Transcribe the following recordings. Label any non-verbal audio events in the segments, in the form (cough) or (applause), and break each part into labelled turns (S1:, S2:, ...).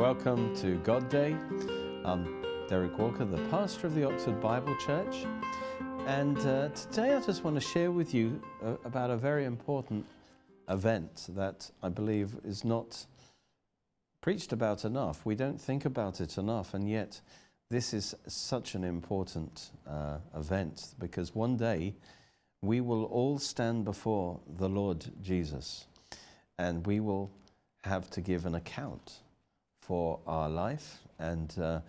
S1: Welcome to God Day. I'm Derek Walker, the pastor of the Oxford Bible Church. And uh, today I just want to share with you uh, about a very important event that I believe is not preached about enough. We don't think about it enough, and yet this is such an important uh, event because one day we will all stand before the Lord Jesus and we will have to give an account for our life and uh,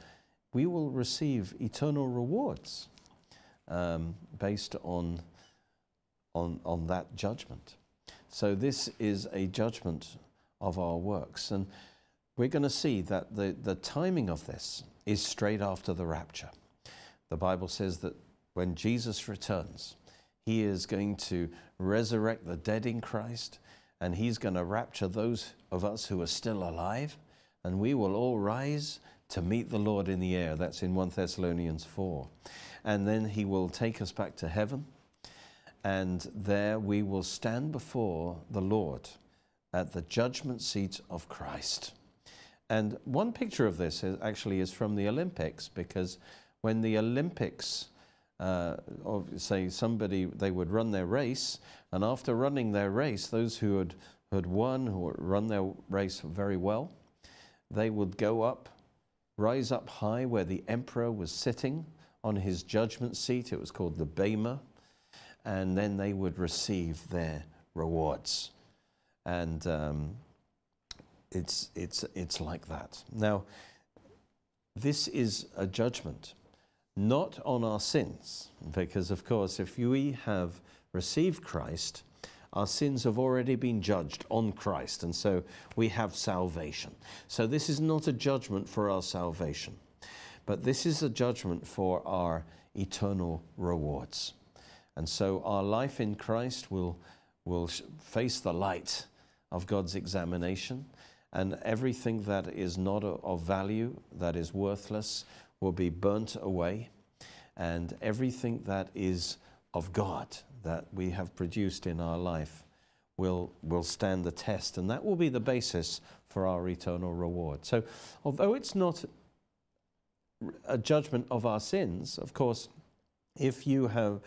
S1: we will receive eternal rewards um, based on, on, on that judgment. So, this is a judgment of our works. And we're going to see that the, the timing of this is straight after the rapture. The Bible says that when Jesus returns, he is going to resurrect the dead in Christ and he's going to rapture those of us who are still alive, and we will all rise to meet the Lord in the air. That's in 1 Thessalonians 4. And then he will take us back to heaven, and there we will stand before the Lord at the judgment seat of Christ. And one picture of this is actually is from the Olympics, because when the Olympics uh, of, say somebody they would run their race, and after running their race, those who had, had won, who had run their race very well, they would go up, rise up high where the emperor was sitting on his judgment seat. It was called the Bema, and then they would receive their rewards. And um, it's, it's, it's like that. Now, this is a judgment not on our sins, because of course, if we have received Christ, our sins have already been judged on Christ, and so we have salvation. So, this is not a judgment for our salvation, but this is a judgment for our eternal rewards. And so, our life in Christ will, will face the light of God's examination, and everything that is not of value, that is worthless, will be burnt away, and everything that is of God that we have produced in our life will, will stand the test, and that will be the basis for our eternal reward. So, although it's not a judgment of our sins, of course, if you have,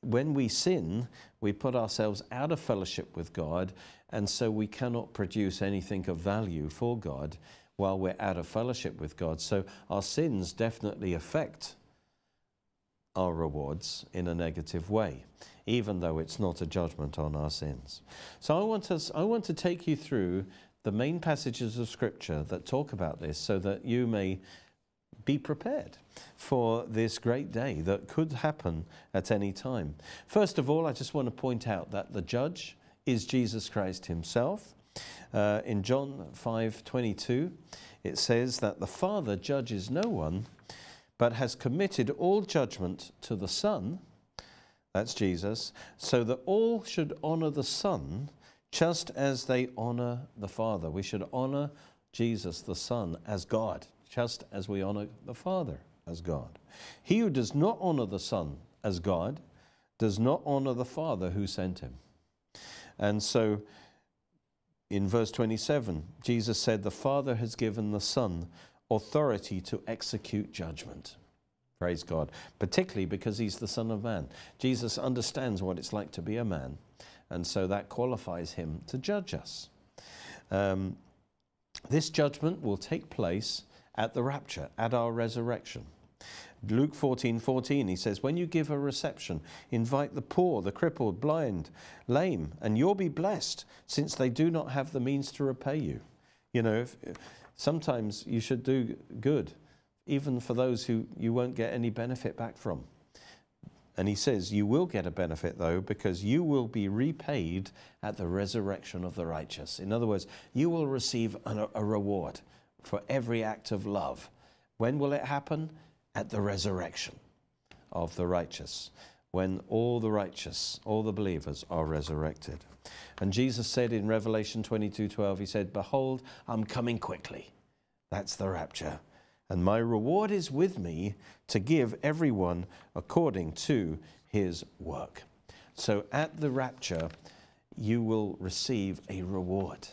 S1: when we sin, we put ourselves out of fellowship with God, and so we cannot produce anything of value for God while we're out of fellowship with God. So our sins definitely affect our rewards in a negative way, even though it's not a judgment on our sins. So I want, to, I want to take you through the main passages of Scripture that talk about this so that you may be prepared for this great day that could happen at any time. First of all, I just want to point out that the judge is Jesus Christ himself. Uh, in John 5:22, it says that the Father judges no one, but has committed all judgment to the Son, that's Jesus, so that all should honor the Son just as they honor the Father. We should honor Jesus, the Son, as God, just as we honor the Father as God. He who does not honor the Son as God does not honor the Father who sent him. And so in verse 27, Jesus said, The Father has given the Son authority to execute judgment. Praise God. Particularly because he's the Son of Man. Jesus understands what it's like to be a man, and so that qualifies him to judge us. Um, this judgment will take place at the rapture, at our resurrection. Luke 14 14, he says, When you give a reception, invite the poor, the crippled, blind, lame, and you'll be blessed, since they do not have the means to repay you. You know, if, sometimes you should do good, even for those who you won't get any benefit back from. And he says, You will get a benefit, though, because you will be repaid at the resurrection of the righteous. In other words, you will receive a, a reward for every act of love. When will it happen? at the resurrection of the righteous, when all the righteous, all the believers are resurrected. And Jesus said in Revelation 22 12, He said, Behold, I'm coming quickly. That's the rapture. And my reward is with me to give everyone according to his work. So at the rapture, you will receive a reward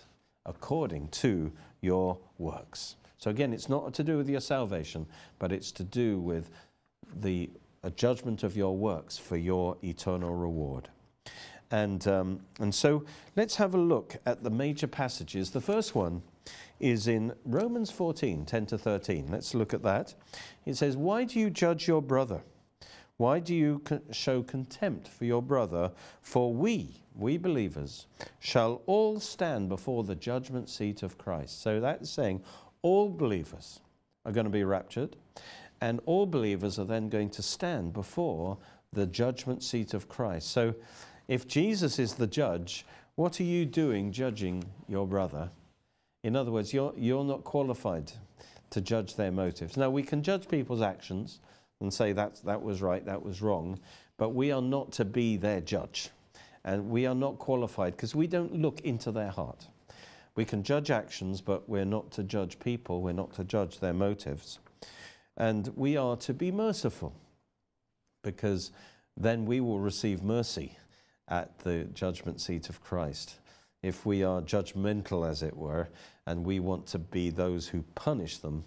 S1: according to your works. So again, it's not to do with your salvation, but it's to do with the a judgment of your works for your eternal reward. And, um, and so let's have a look at the major passages. The first one is in Romans 14 10 to 13. Let's look at that. It says, Why do you judge your brother? Why do you show contempt for your brother? For we, we believers, shall all stand before the judgment seat of Christ. So that's saying all believers are going to be raptured, and all believers are then going to stand before the judgment seat of Christ. So if Jesus is the judge, what are you doing judging your brother? In other words, you're, you're not qualified to judge their motives. Now, we can judge people's actions and say that that was right, that was wrong, but we are not to be their judge. And we are not qualified because we don't look into their heart. We can judge actions, but we're not to judge people, we're not to judge their motives. And we are to be merciful because then we will receive mercy at the judgment seat of Christ. If we are judgmental, as it were, and we want to be those who punish them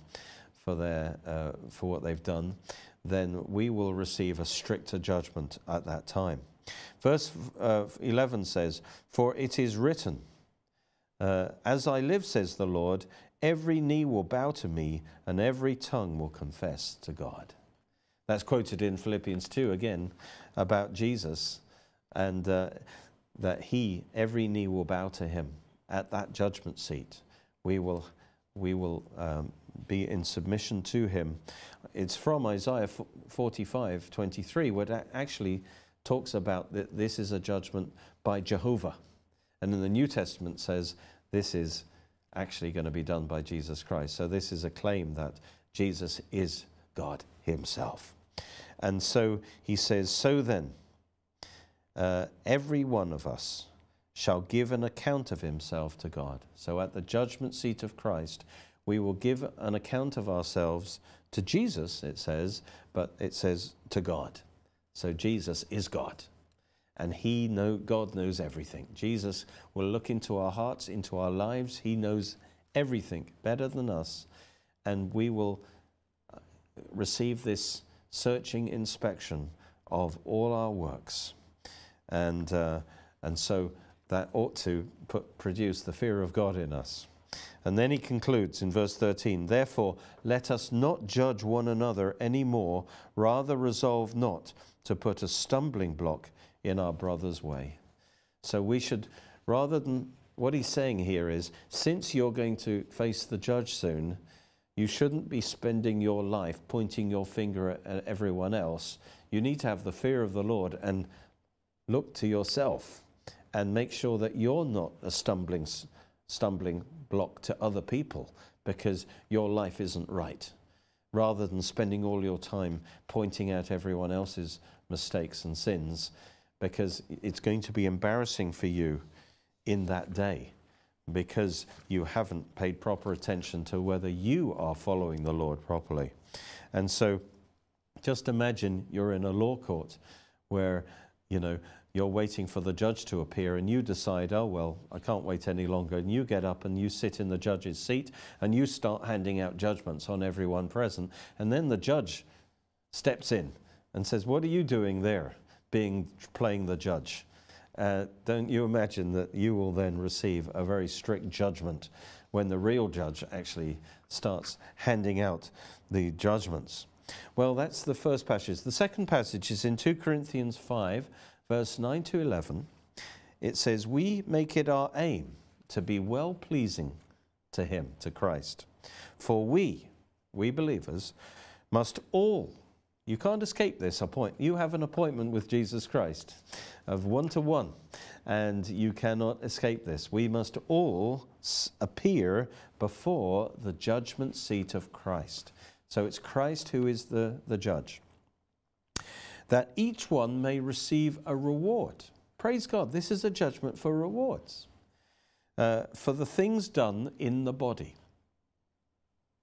S1: for, their, uh, for what they've done, then we will receive a stricter judgment at that time. Verse uh, 11 says, For it is written, uh, As I live, says the Lord, every knee will bow to me, and every tongue will confess to God. That's quoted in Philippians 2 again about Jesus, and uh, that he, every knee will bow to him at that judgment seat. We will, we will um, be in submission to him. It's from Isaiah 45 23, where it actually talks about that this is a judgment by Jehovah. And in the New Testament says this is actually going to be done by Jesus Christ. So this is a claim that Jesus is God himself. And so he says, So then, uh, every one of us shall give an account of himself to God. So at the judgment seat of Christ, we will give an account of ourselves to Jesus, it says, but it says to God. So Jesus is God. And he know God knows everything. Jesus will look into our hearts, into our lives. He knows everything better than us. And we will uh, receive this searching inspection of all our works. And, uh, and so that ought to put, produce the fear of God in us. And then he concludes in verse 13 Therefore, let us not judge one another any more, rather resolve not to put a stumbling block in our brother's way. So we should, rather than what he's saying here is, since you're going to face the judge soon, you shouldn't be spending your life pointing your finger at everyone else. You need to have the fear of the Lord and look to yourself and make sure that you're not a stumbling, stumbling block to other people because your life isn't right, rather than spending all your time pointing out everyone else's mistakes and sins, because it's going to be embarrassing for you in that day because you haven't paid proper attention to whether you are following the Lord properly. And so just imagine you're in a law court where, you know, you're waiting for the judge to appear and you decide, oh, well, I can't wait any longer. And you get up and you sit in the judge's seat and you start handing out judgments on everyone present. And then the judge steps in and says, What are you doing there, being playing the judge? Uh, don't you imagine that you will then receive a very strict judgment when the real judge actually starts handing out the judgments? Well, that's the first passage. The second passage is in 2 Corinthians 5 verse 9 to 11, it says, We make it our aim to be well pleasing to Him, to Christ. For we, we believers, must all, you can't escape this appointment. You have an appointment with Jesus Christ of one to one, and you cannot escape this. We must all appear before the judgment seat of Christ. So it's Christ who is the, the judge that each one may receive a reward. Praise God, this is a judgment for rewards, uh, for the things done in the body.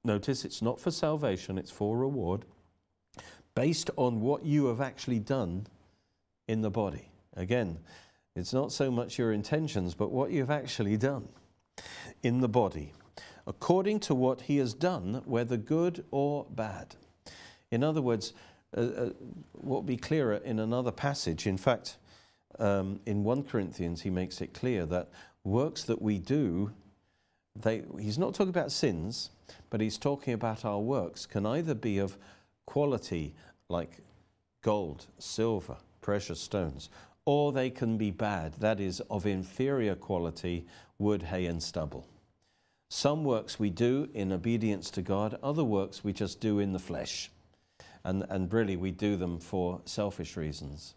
S1: Notice it's not for salvation, it's for reward, based on what you have actually done in the body. Again, it's not so much your intentions, but what you've actually done in the body, according to what he has done, whether good or bad. In other words, uh, uh, what will be clearer in another passage. In fact, um, in 1 Corinthians, he makes it clear that works that we do, they, he's not talking about sins, but he's talking about our works, can either be of quality like gold, silver, precious stones, or they can be bad, that is, of inferior quality, wood, hay, and stubble. Some works we do in obedience to God, other works we just do in the flesh. And, and really, we do them for selfish reasons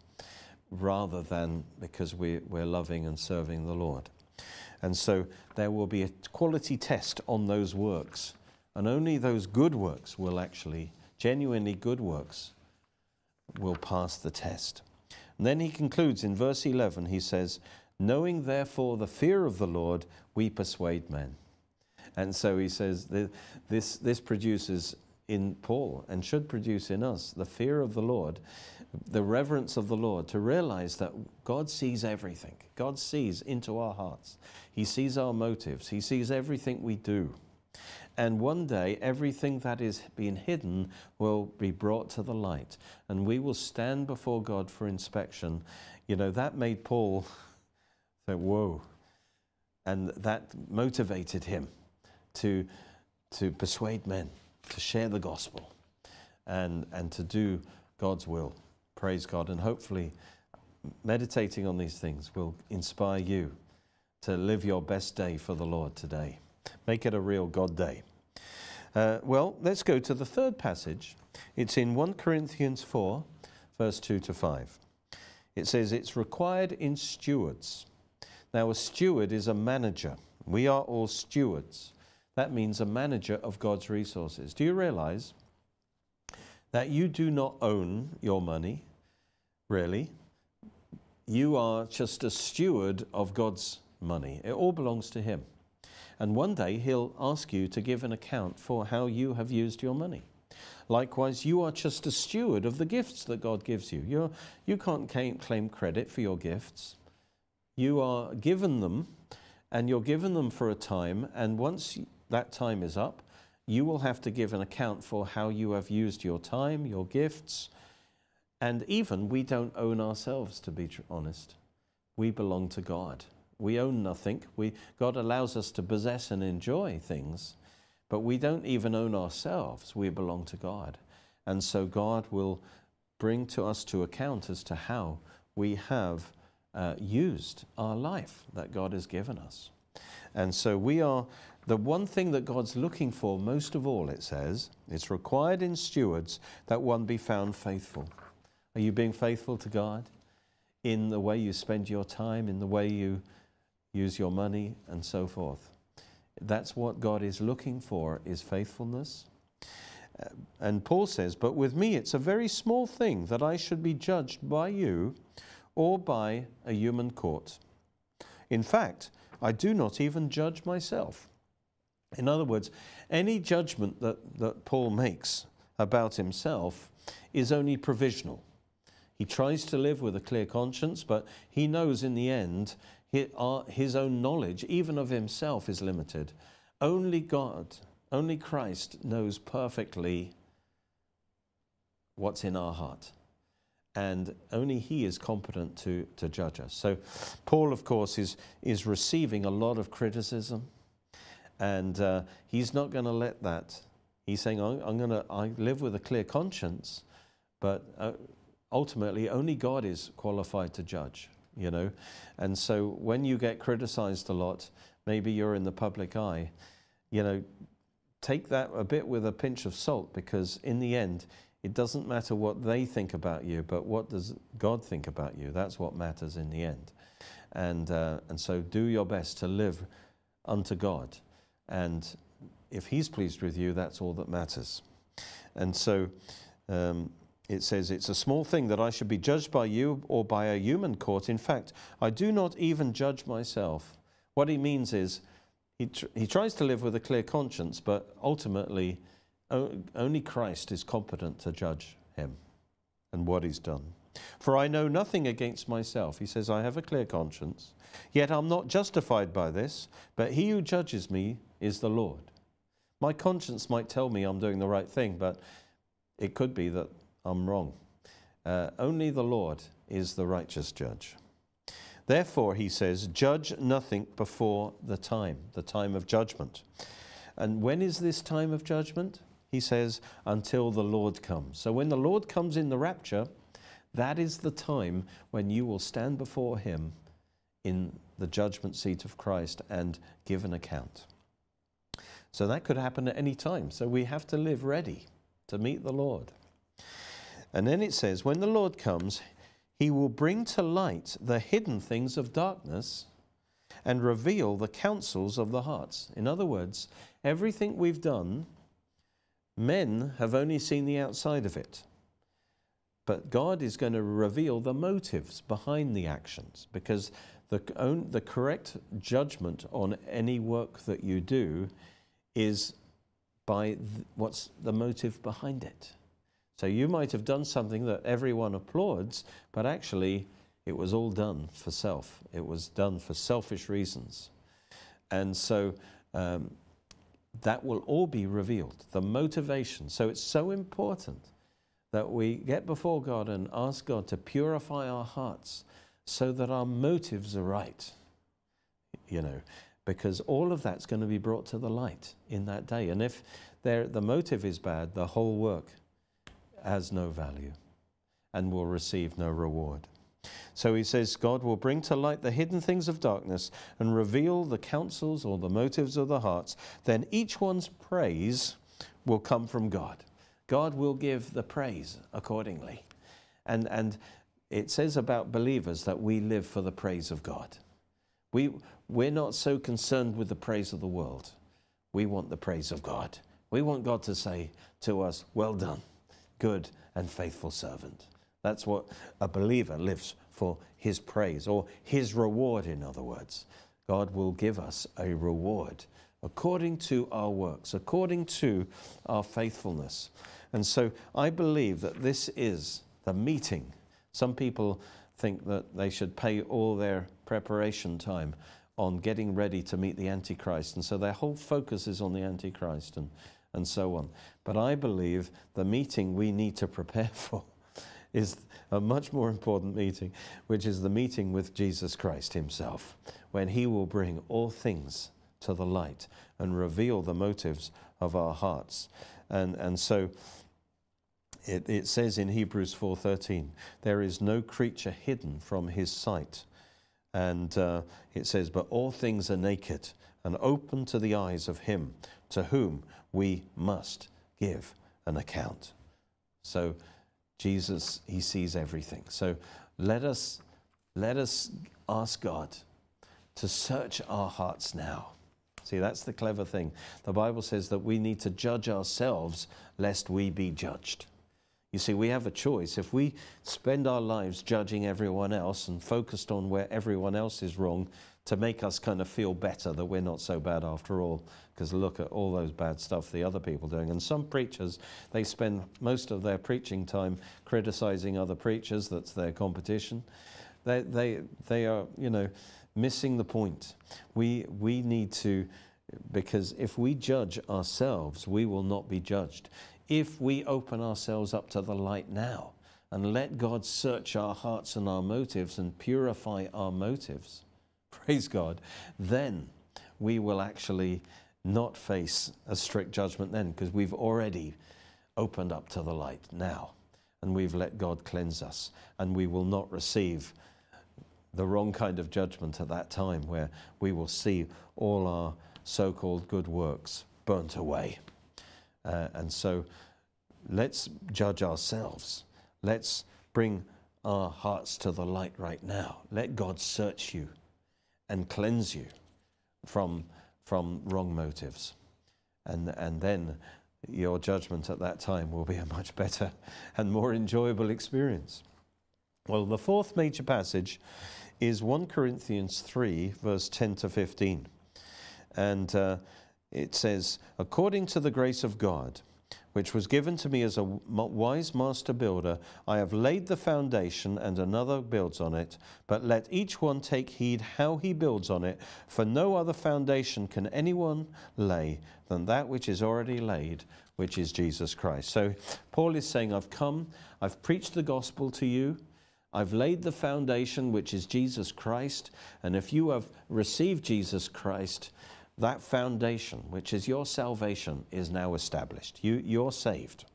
S1: rather than because we, we're loving and serving the Lord. And so there will be a quality test on those works. And only those good works will actually, genuinely good works, will pass the test. And then he concludes in verse 11, he says, Knowing therefore the fear of the Lord, we persuade men. And so he says this, this produces in Paul and should produce in us the fear of the Lord, the reverence of the Lord, to realize that God sees everything. God sees into our hearts, He sees our motives, He sees everything we do. And one day, everything that is being hidden will be brought to the light, and we will stand before God for inspection. You know, that made Paul (laughs) say, Whoa. And that motivated him to, to persuade men, to share the gospel, and, and to do God's will. Praise God. And hopefully, meditating on these things will inspire you to live your best day for the Lord today. Make it a real God day. Uh, well, let's go to the third passage. It's in 1 Corinthians 4, verse 2 to 5. It says, It's required in stewards. Now, a steward is a manager. We are all stewards. That means a manager of God's resources. Do you realize that you do not own your money, really? You are just a steward of God's money. It all belongs to Him. And one day He'll ask you to give an account for how you have used your money. Likewise, you are just a steward of the gifts that God gives you. You're, you can't claim credit for your gifts. You are given them, and you're given them for a time, and once that time is up, you will have to give an account for how you have used your time, your gifts, and even we don't own ourselves, to be honest. We belong to God. We own nothing. We, God allows us to possess and enjoy things, but we don't even own ourselves. We belong to God. And so God will bring to us to account as to how we have uh, used our life that God has given us. And so we are the one thing that God's looking for most of all, it says, it's required in stewards that one be found faithful. Are you being faithful to God in the way you spend your time, in the way you use your money, and so forth. That's what God is looking for, is faithfulness. Uh, and Paul says, But with me it's a very small thing that I should be judged by you or by a human court. In fact, I do not even judge myself. In other words, any judgment that, that Paul makes about himself is only provisional. He tries to live with a clear conscience, but he knows in the end his own knowledge, even of himself, is limited. Only God, only Christ knows perfectly what's in our heart. And only He is competent to, to judge us. So, Paul, of course, is, is receiving a lot of criticism, and uh, he's not going to let that. He's saying, I'm, I'm going to I live with a clear conscience, but uh, ultimately, only God is qualified to judge you know. And so when you get criticized a lot, maybe you're in the public eye, you know, take that a bit with a pinch of salt because in the end, it doesn't matter what they think about you, but what does God think about you? That's what matters in the end. And, uh, and so do your best to live unto God. And if He's pleased with you, that's all that matters. And so um, it says, It's a small thing that I should be judged by you or by a human court. In fact, I do not even judge myself. What he means is, he, tr- he tries to live with a clear conscience, but ultimately, only Christ is competent to judge him and what he's done. For I know nothing against myself. He says, I have a clear conscience. Yet I'm not justified by this, but he who judges me is the Lord. My conscience might tell me I'm doing the right thing, but it could be that I'm wrong. Uh, only the Lord is the righteous judge. Therefore, he says, judge nothing before the time, the time of judgment. And when is this time of judgment? He says, until the Lord comes. So when the Lord comes in the rapture, that is the time when you will stand before him in the judgment seat of Christ and give an account. So that could happen at any time. So we have to live ready to meet the Lord. And then it says, when the Lord comes, he will bring to light the hidden things of darkness and reveal the counsels of the hearts. In other words, everything we've done, men have only seen the outside of it. But God is going to reveal the motives behind the actions because the, the correct judgment on any work that you do is by what's the motive behind it. So you might have done something that everyone applauds, but actually it was all done for self. It was done for selfish reasons. And so um, that will all be revealed, the motivation. So it's so important that we get before God and ask God to purify our hearts so that our motives are right. You know, because all of that's going to be brought to the light in that day. And if the motive is bad, the whole work has no value and will receive no reward. So he says, God will bring to light the hidden things of darkness and reveal the counsels or the motives of the hearts. Then each one's praise will come from God. God will give the praise accordingly. And, and it says about believers that we live for the praise of God. We, we're not so concerned with the praise of the world. We want the praise of God. We want God to say to us, Well done, good and faithful servant. That's what a believer lives for his praise or his reward, in other words. God will give us a reward according to our works, according to our faithfulness. And so I believe that this is the meeting. Some people think that they should pay all their preparation time on getting ready to meet the Antichrist. And so their whole focus is on the Antichrist and, and so on. But I believe the meeting we need to prepare (laughs) for is a much more important meeting, which is the meeting with Jesus Christ Himself, when He will bring all things to the light and reveal the motives of our hearts. And, and so it, it says in Hebrews 4:13, there is no creature hidden from His sight. And uh, it says, but all things are naked and open to the eyes of Him to whom we must give an account. So Jesus, He sees everything. So let us, let us ask God to search our hearts now. See, that's the clever thing. The Bible says that we need to judge ourselves lest we be judged. You see, we have a choice. If we spend our lives judging everyone else and focused on where everyone else is wrong to make us kind of feel better that we're not so bad after all, because look at all those bad stuff the other people doing. And some preachers, they spend most of their preaching time criticizing other preachers. That's their competition. They, they, they are, you know, missing the point. We, we need to, because if we judge ourselves, we will not be judged if we open ourselves up to the light now and let God search our hearts and our motives and purify our motives, praise God, then we will actually not face a strict judgment then because we've already opened up to the light now and we've let God cleanse us and we will not receive the wrong kind of judgment at that time where we will see all our so called good works burnt away. Uh, and so let's judge ourselves. Let's bring our hearts to the light right now. Let God search you and cleanse you from, from wrong motives. And, and then your judgment at that time will be a much better and more enjoyable experience. Well, the fourth major passage is 1 Corinthians 3, verse 10 to 15. And uh, it says, According to the grace of God, which was given to me as a wise master builder. I have laid the foundation, and another builds on it. But let each one take heed how he builds on it, for no other foundation can anyone lay than that which is already laid, which is Jesus Christ. So Paul is saying, I've come, I've preached the gospel to you. I've laid the foundation, which is Jesus Christ. And if you have received Jesus Christ, that foundation, which is your salvation, is now established. You, you're saved.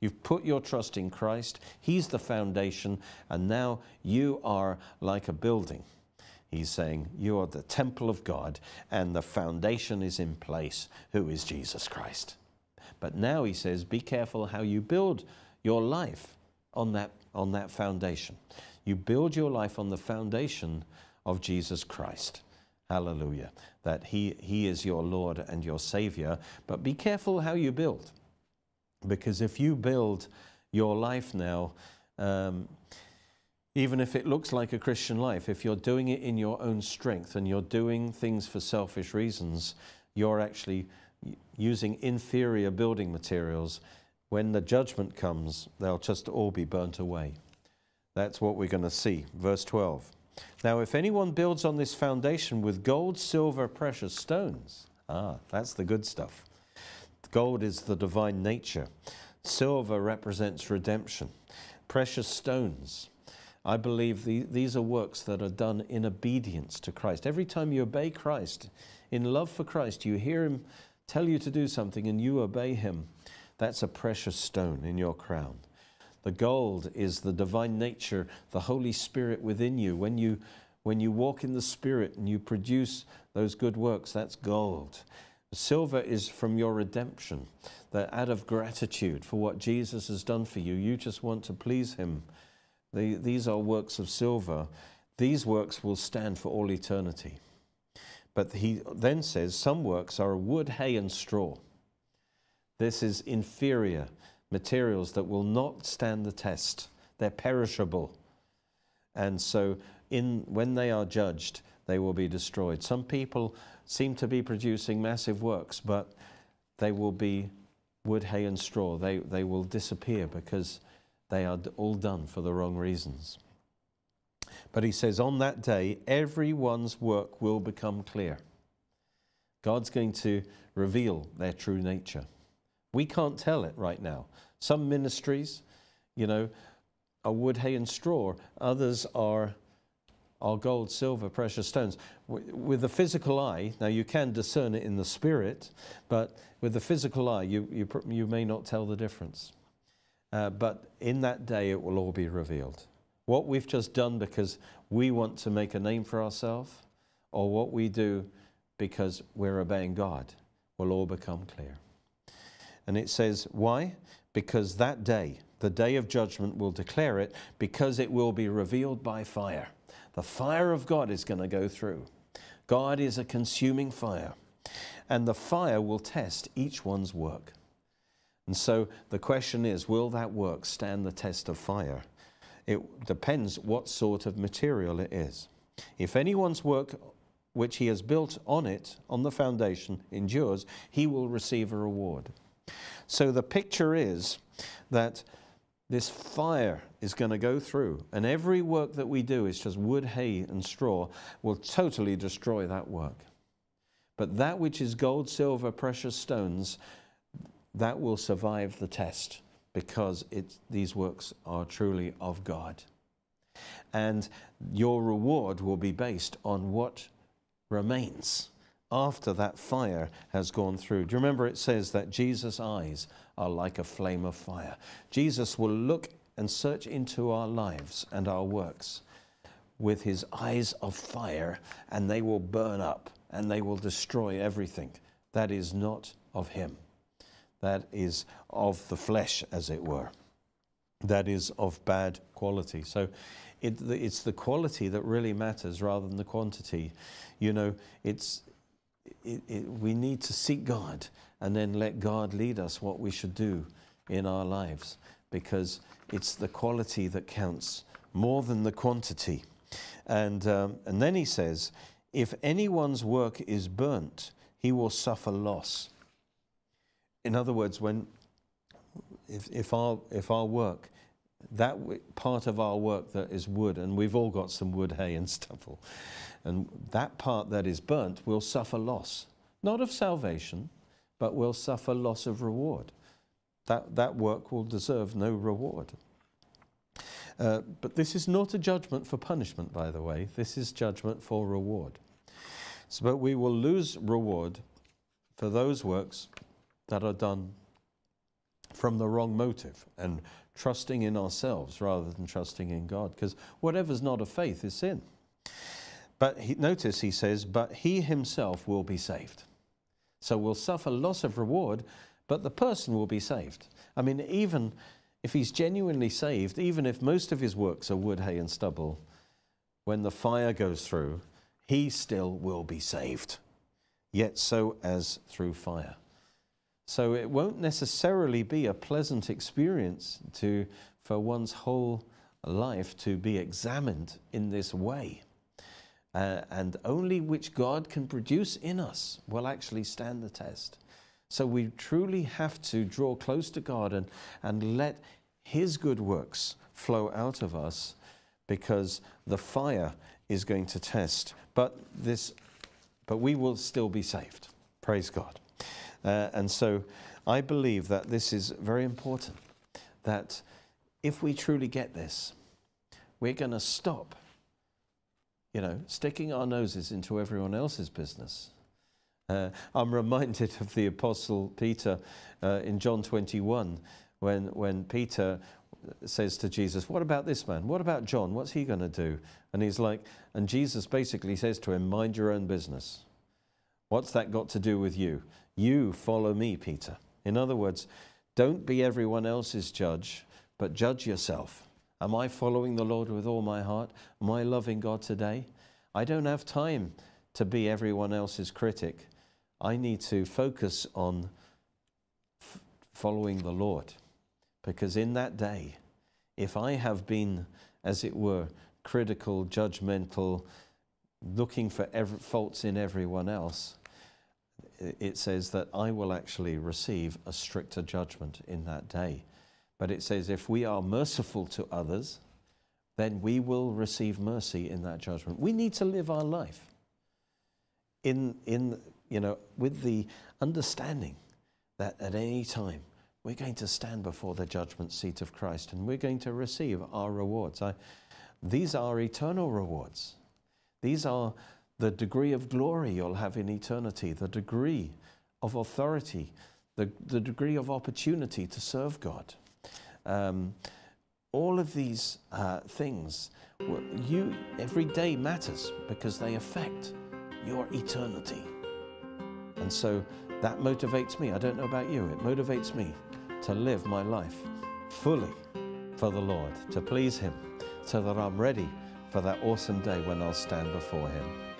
S1: You've put your trust in Christ. He's the foundation, and now you are like a building. He's saying you are the temple of God, and the foundation is in place, who is Jesus Christ. But now he says, be careful how you build your life on that, on that foundation. You build your life on the foundation of Jesus Christ. Hallelujah. That he, he is your Lord and your Savior. But be careful how you build. Because if you build your life now, um, even if it looks like a Christian life, if you're doing it in your own strength and you're doing things for selfish reasons, you're actually using inferior building materials. When the judgment comes, they'll just all be burnt away. That's what we're going to see. Verse 12. Now, if anyone builds on this foundation with gold, silver, precious stones, ah, that's the good stuff. Gold is the divine nature, silver represents redemption, precious stones. I believe the, these are works that are done in obedience to Christ. Every time you obey Christ, in love for Christ, you hear Him tell you to do something and you obey Him. That's a precious stone in your crown. The gold is the divine nature, the Holy Spirit within you. When you when you walk in the Spirit and you produce those good works, that's gold. Silver is from your redemption, that out of gratitude for what Jesus has done for you, you just want to please Him. The, these are works of silver. These works will stand for all eternity. But he then says some works are wood, hay, and straw. This is inferior materials that will not stand the test. They're perishable. And so in, when they are judged, they will be destroyed. Some people seem to be producing massive works, but they will be wood, hay, and straw. They, they will disappear because they are all done for the wrong reasons. But he says, on that day, everyone's work will become clear. God's going to reveal their true nature. We can't tell it right now. Some ministries, you know, are wood, hay, and straw. Others are, are gold, silver, precious stones. With the physical eye, now you can discern it in the spirit, but with the physical eye, you, you, you may not tell the difference. Uh, but in that day, it will all be revealed. What we've just done because we want to make a name for ourselves, or what we do because we're obeying God, will all become clear. And it says, why? Because that day, the day of judgment, will declare it because it will be revealed by fire. The fire of God is going to go through. God is a consuming fire, and the fire will test each one's work. And so the question is will that work stand the test of fire? It depends what sort of material it is. If anyone's work which he has built on it, on the foundation, endures, he will receive a reward. So the picture is that this fire is going to go through, and every work that we do is just wood, hay, and straw will totally destroy that work. But that which is gold, silver, precious stones, that will survive the test because these works are truly of God. And your reward will be based on what remains after that fire has gone through. Do you remember it says that Jesus' eyes are like a flame of fire? Jesus will look and search into our lives and our works with his eyes of fire, and they will burn up and they will destroy everything that is not of him. That is of the flesh, as it were. That is of bad quality. So it, it's the quality that really matters rather than the quantity. You know, it's it, it, we need to seek God and then let God lead us what we should do in our lives because it's the quality that counts more than the quantity. And, um, and then he says, if anyone's work is burnt, he will suffer loss. In other words, when, if, if, our, if our work, that part of our work that is wood, and we've all got some wood, hay, and (laughs) stubble, and that part that is burnt will suffer loss, not of salvation, but will suffer loss of reward. That, that work will deserve no reward. Uh, but this is not a judgment for punishment, by the way. This is judgment for reward. So, but we will lose reward for those works that are done from the wrong motive and trusting in ourselves rather than trusting in God. Because whatever's not of faith is sin. But he, notice he says, but he himself will be saved. So we'll suffer loss of reward, but the person will be saved. I mean, even if he's genuinely saved, even if most of his works are wood, hay, and stubble, when the fire goes through, he still will be saved, yet so as through fire. So it won't necessarily be a pleasant experience to, for one's whole life to be examined in this way. Uh, and only which God can produce in us will actually stand the test. So we truly have to draw close to God and, and let His good works flow out of us because the fire is going to test. But, this, but we will still be saved. Praise God. Uh, and so I believe that this is very important that if we truly get this, we're going to stop, you know, sticking our noses into everyone else's business uh, I'm reminded of the Apostle Peter uh, in John 21 when, when Peter says to Jesus, What about this man? What about John? What's he going to do? And he's like, and Jesus basically says to him, Mind your own business. What's that got to do with you? You follow me, Peter. In other words, don't be everyone else's judge, but judge yourself. Am I following the Lord with all my heart? Am I loving God today? I don't have time to be everyone else's critic. I need to focus on f- following the Lord. Because in that day, if I have been, as it were, critical, judgmental, looking for every, faults in everyone else, it says that I will actually receive a stricter judgment in that day. But it says if we are merciful to others, then we will receive mercy in that judgment. We need to live our life in, in you know, with the understanding that at any time we're going to stand before the judgment seat of Christ and we're going to receive our rewards. I, these are eternal rewards. These are the degree of glory you'll have in eternity, the degree of authority, the, the degree of opportunity to serve God. Um, all of these uh, things, you, every day matters because they affect your eternity. And so that motivates me. I don't know about you, it motivates me to live my life fully for the Lord, to please Him, so that I'm ready for that awesome day when I'll stand before Him.